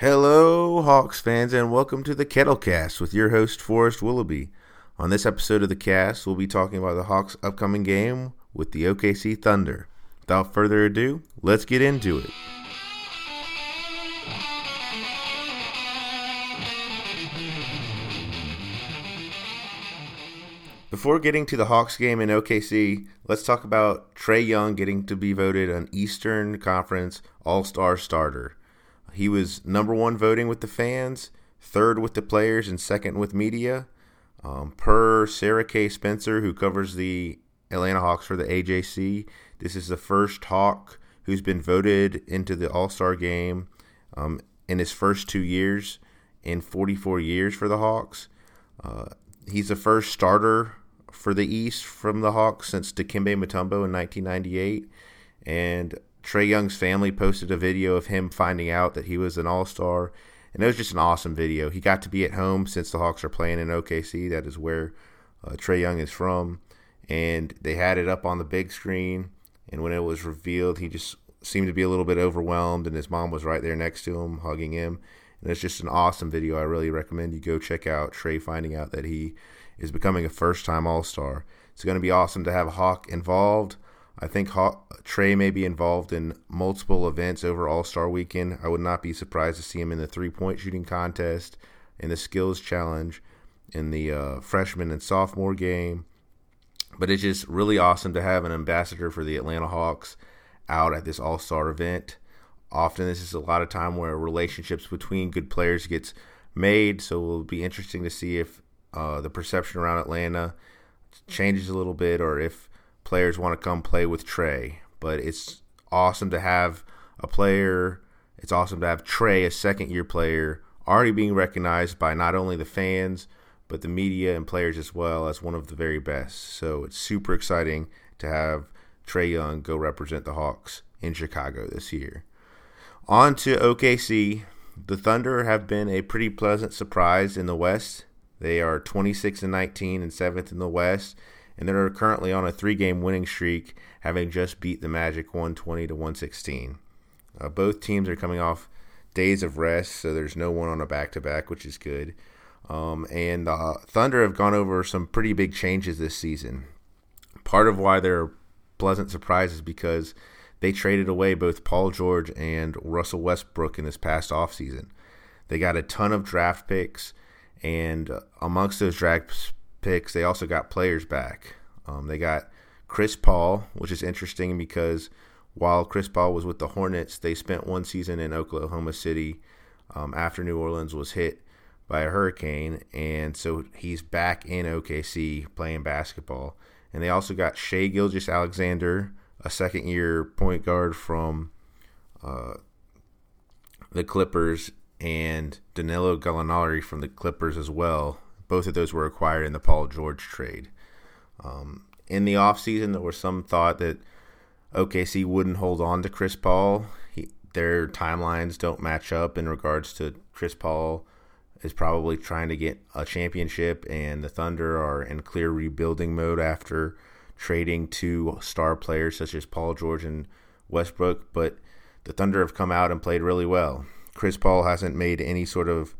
Hello, Hawks fans, and welcome to the Kettlecast with your host, Forrest Willoughby. On this episode of the cast, we'll be talking about the Hawks' upcoming game with the OKC Thunder. Without further ado, let's get into it. Before getting to the Hawks game in OKC, let's talk about Trae Young getting to be voted an Eastern Conference All Star starter. He was number one voting with the fans, third with the players, and second with media. Um, per Sarah K. Spencer, who covers the Atlanta Hawks for the AJC, this is the first Hawk who's been voted into the All Star game um, in his first two years in 44 years for the Hawks. Uh, he's the first starter for the East from the Hawks since Dikembe Mutombo in 1998. And Trae Young's family posted a video of him finding out that he was an All Star, and it was just an awesome video. He got to be at home since the Hawks are playing in OKC. That is where uh, Trae Young is from, and they had it up on the big screen. And when it was revealed, he just seemed to be a little bit overwhelmed, and his mom was right there next to him, hugging him. And it's just an awesome video. I really recommend you go check out Trae finding out that he is becoming a first time All Star. It's going to be awesome to have a Hawk involved. I think Trae may be involved in multiple events over All Star Weekend. I would not be surprised to see him in the three point shooting contest, in the skills challenge, in the uh, freshman and sophomore game. But it's just really awesome to have an ambassador for the Atlanta Hawks out at this All Star event. Often, this is a lot of time where relationships between good players gets made. So it'll be interesting to see if uh, the perception around Atlanta changes a little bit, or if players want to come play with Trae. But it's awesome to have a player. It's awesome to have Trae, a second year player, already being recognized by not only the fans, but the media and players as well as one of the very best. So it's super exciting to have Trae Young go represent the Hawks in Chicago this year. On to OKC. The Thunder have been a pretty pleasant surprise in the West. They are 26 and 19 and 7th in the West and they're currently on a three-game winning streak, having just beat the Magic 120 to 116. Uh, both teams are coming off days of rest, so there's no one on a back-to-back, which is good. Um, and the Thunder have gone over some pretty big changes this season. Part of why they're pleasant surprises because they traded away both Paul George and Russell Westbrook in this past offseason. They got a ton of draft picks, and amongst those draft picks, they also got players back. Um, they got Chris Paul, which is interesting because while Chris Paul was with the Hornets, they spent one season in Oklahoma City um, after New Orleans was hit by a hurricane, and so he's back in OKC playing basketball. And they also got Shai Gilgeous-Alexander, a second-year point guard from uh, the Clippers, and Danilo Gallinari from the Clippers as well, both of those were acquired in the Paul George trade. Um, in the offseason, there was some thought that OKC wouldn't hold on to Chris Paul. He, their timelines don't match up in regards to Chris Paul is probably trying to get a championship, and the Thunder are in clear rebuilding mode after trading two star players such as Paul George and Westbrook. But the Thunder have come out and played really well. Chris Paul hasn't made any sort of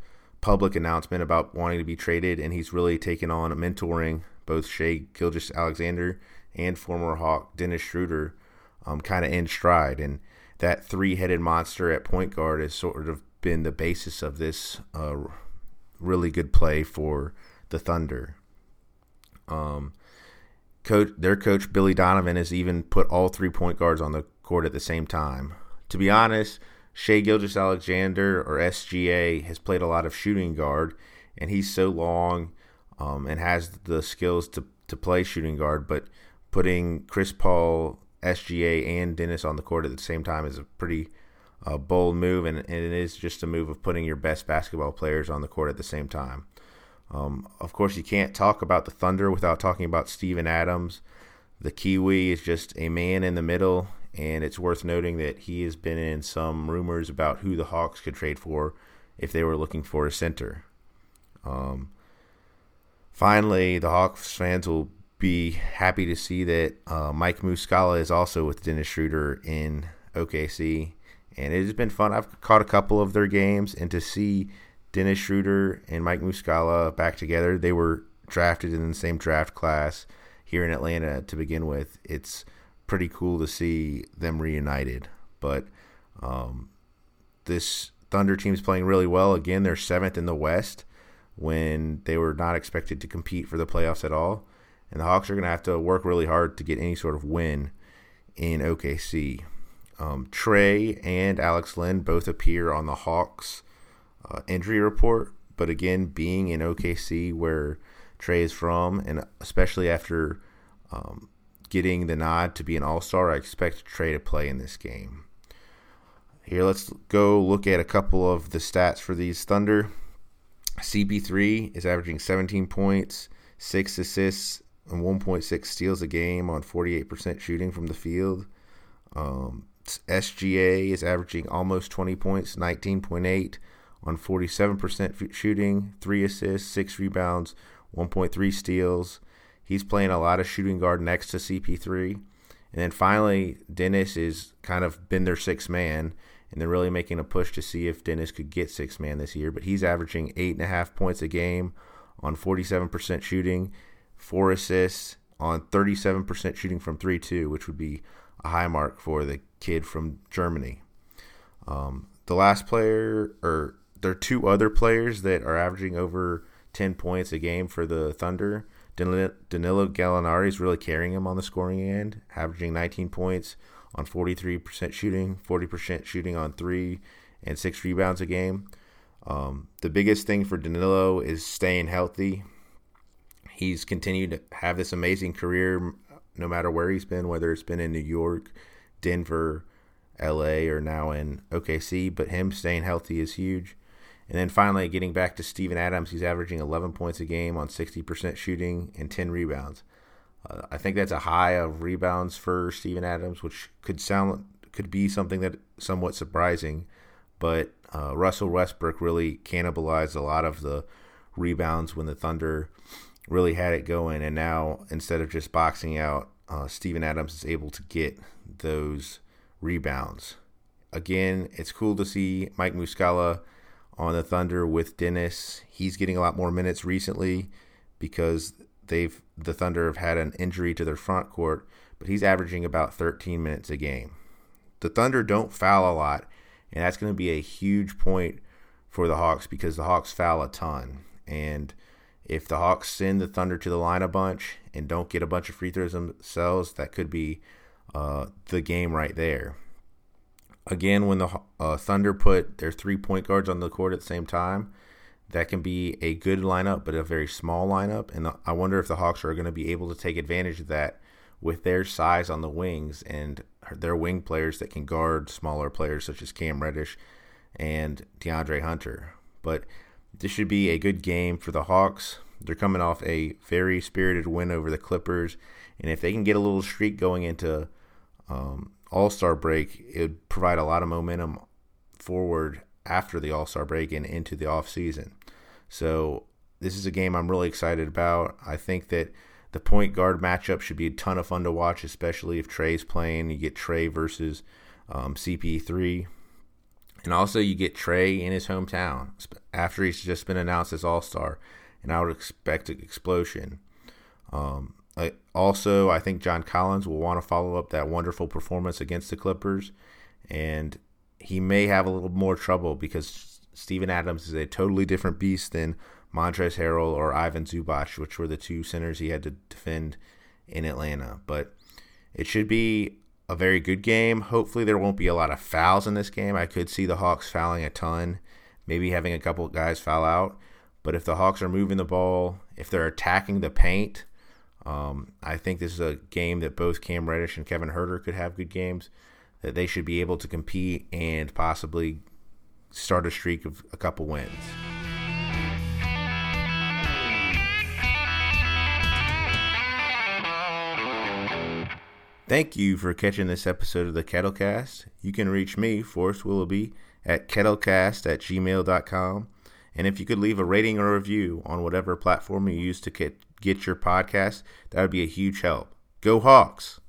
public announcement about wanting to be traded, and he's really taken on mentoring both Shai Gilgeous-Alexander and former Hawk Dennis Schroeder um, kind of in stride. And that three headed monster at point guard has sort of been the basis of this uh, really good play for the Thunder. Um, coach, their coach Billy Donovan has even put all three point guards on the court at the same time. To be honest, Shai Gilgeous-Alexander or SGA has played a lot of shooting guard, and he's so long um, and has the skills to, to play shooting guard. But putting Chris Paul, SGA, and Dennis on the court at the same time is a pretty uh, bold move, and, and, it is just a move of putting your best basketball players on the court at the same time. Um, of course, you can't talk about the Thunder without talking about Steven Adams. The Kiwi is just a man in the middle and it's worth noting that he has been in some rumors about who the Hawks could trade for if they were looking for a center. Um, finally, the Hawks fans will be happy to see that uh, Mike Muscala is also with Dennis Schroeder in OKC, and it has been fun. I've caught a couple of their games, and to see Dennis Schroeder and Mike Muscala back together, they were drafted in the same draft class here in Atlanta to begin with. It's pretty cool to see them reunited. But um, this Thunder team is playing really well. Again, they're seventh in the West when they were not expected to compete for the playoffs at all. And the Hawks are going to have to work really hard to get any sort of win in OKC. Um, Trae and Alex Len both appear on the Hawks uh, injury report, but again, being in OKC where Trae is from, and especially after um, getting the nod to be an All Star, I expect Trae to play in this game. Here, let's go look at a couple of the stats for these Thunder. CP3 is averaging 17 points, 6 assists, and 1.6 steals a game on 48% shooting from the field. Um, SGA is averaging almost 20 points, 19.8 on 47% shooting, 3 assists, 6 rebounds, 1.3 steals. He's playing a lot of shooting guard next to CP3. And then finally, Dennis is kind of been their sixth man and they're really making a push to see if Dennis could get six man this year. But he's averaging eight and a half points a game on 47% shooting, four assists on 37% shooting from 3 2, which would be a high mark for the kid from Germany. Um, the last player, or there are two other players that are averaging over 10 points a game for the Thunder. Danilo Gallinari is really carrying him on the scoring end, averaging 19 points on 43% shooting, 40% shooting on three, and six rebounds a game. Um, the biggest thing for Danilo is staying healthy. He's continued to have this amazing career no matter where he's been, whether it's been in New York, Denver, LA, or now in OKC. But him staying healthy is huge. And then finally, getting back to Steven Adams, he's averaging 11 points a game on 60% shooting and 10 rebounds. Uh, I think that's a high of rebounds for Steven Adams, which could sound could be something that somewhat surprising, but uh, Russell Westbrook really cannibalized a lot of the rebounds when the Thunder really had it going, and now instead of just boxing out, uh, Steven Adams is able to get those rebounds. Again, it's cool to see Mike Muscala on the Thunder with Dennis. He's getting a lot more minutes recently because they've the Thunder have had an injury to their front court, but he's averaging about 13 minutes a game. The Thunder don't foul a lot, and that's going to be a huge point for the Hawks because the Hawks foul a ton. And if the Hawks send the Thunder to the line a bunch and don't get a bunch of free throws themselves, that could be uh, the game right there. Again, when the uh, Thunder put their three point guards on the court at the same time, that can be a good lineup, but a very small lineup. And I wonder if the Hawks are going to be able to take advantage of that with their size on the wings and their wing players that can guard smaller players such as Cam Reddish and DeAndre Hunter. But this should be a good game for the Hawks. They're coming off a very spirited win over the Clippers, and if they can get a little streak going into um, All Star break, it would provide a lot of momentum forward after the All Star break and into the off season. So this is a game I'm really excited about. I think that the point guard matchup should be a ton of fun to watch, especially if Trae's playing. You get Trae versus um, CP3. And also, you get Trae in his hometown after he's just been announced as All Star. And I would expect an explosion. Um, I, also, I think John Collins will want to follow up that wonderful performance against the Clippers. And he may have a little more trouble because Steven Adams is a totally different beast than Montrezl Harrell or Ivan Zubac, which were the two centers he had to defend in Atlanta. But it should be a very good game. Hopefully, there won't be a lot of fouls in this game. I could see the Hawks fouling a ton, maybe having a couple guys foul out. But if the Hawks are moving the ball, if they're attacking the paint, um, I think this is a game that both Cam Reddish and Kevin Huerter could have good games that they should be able to compete and possibly start a streak of a couple wins. Thank you for catching this episode of the Kettlecast. You can reach me, Forrest Willoughby, at kettlecast at gmail.com. And if you could leave a rating or review on whatever platform you use to get, get your podcast, that would be a huge help. Go Hawks!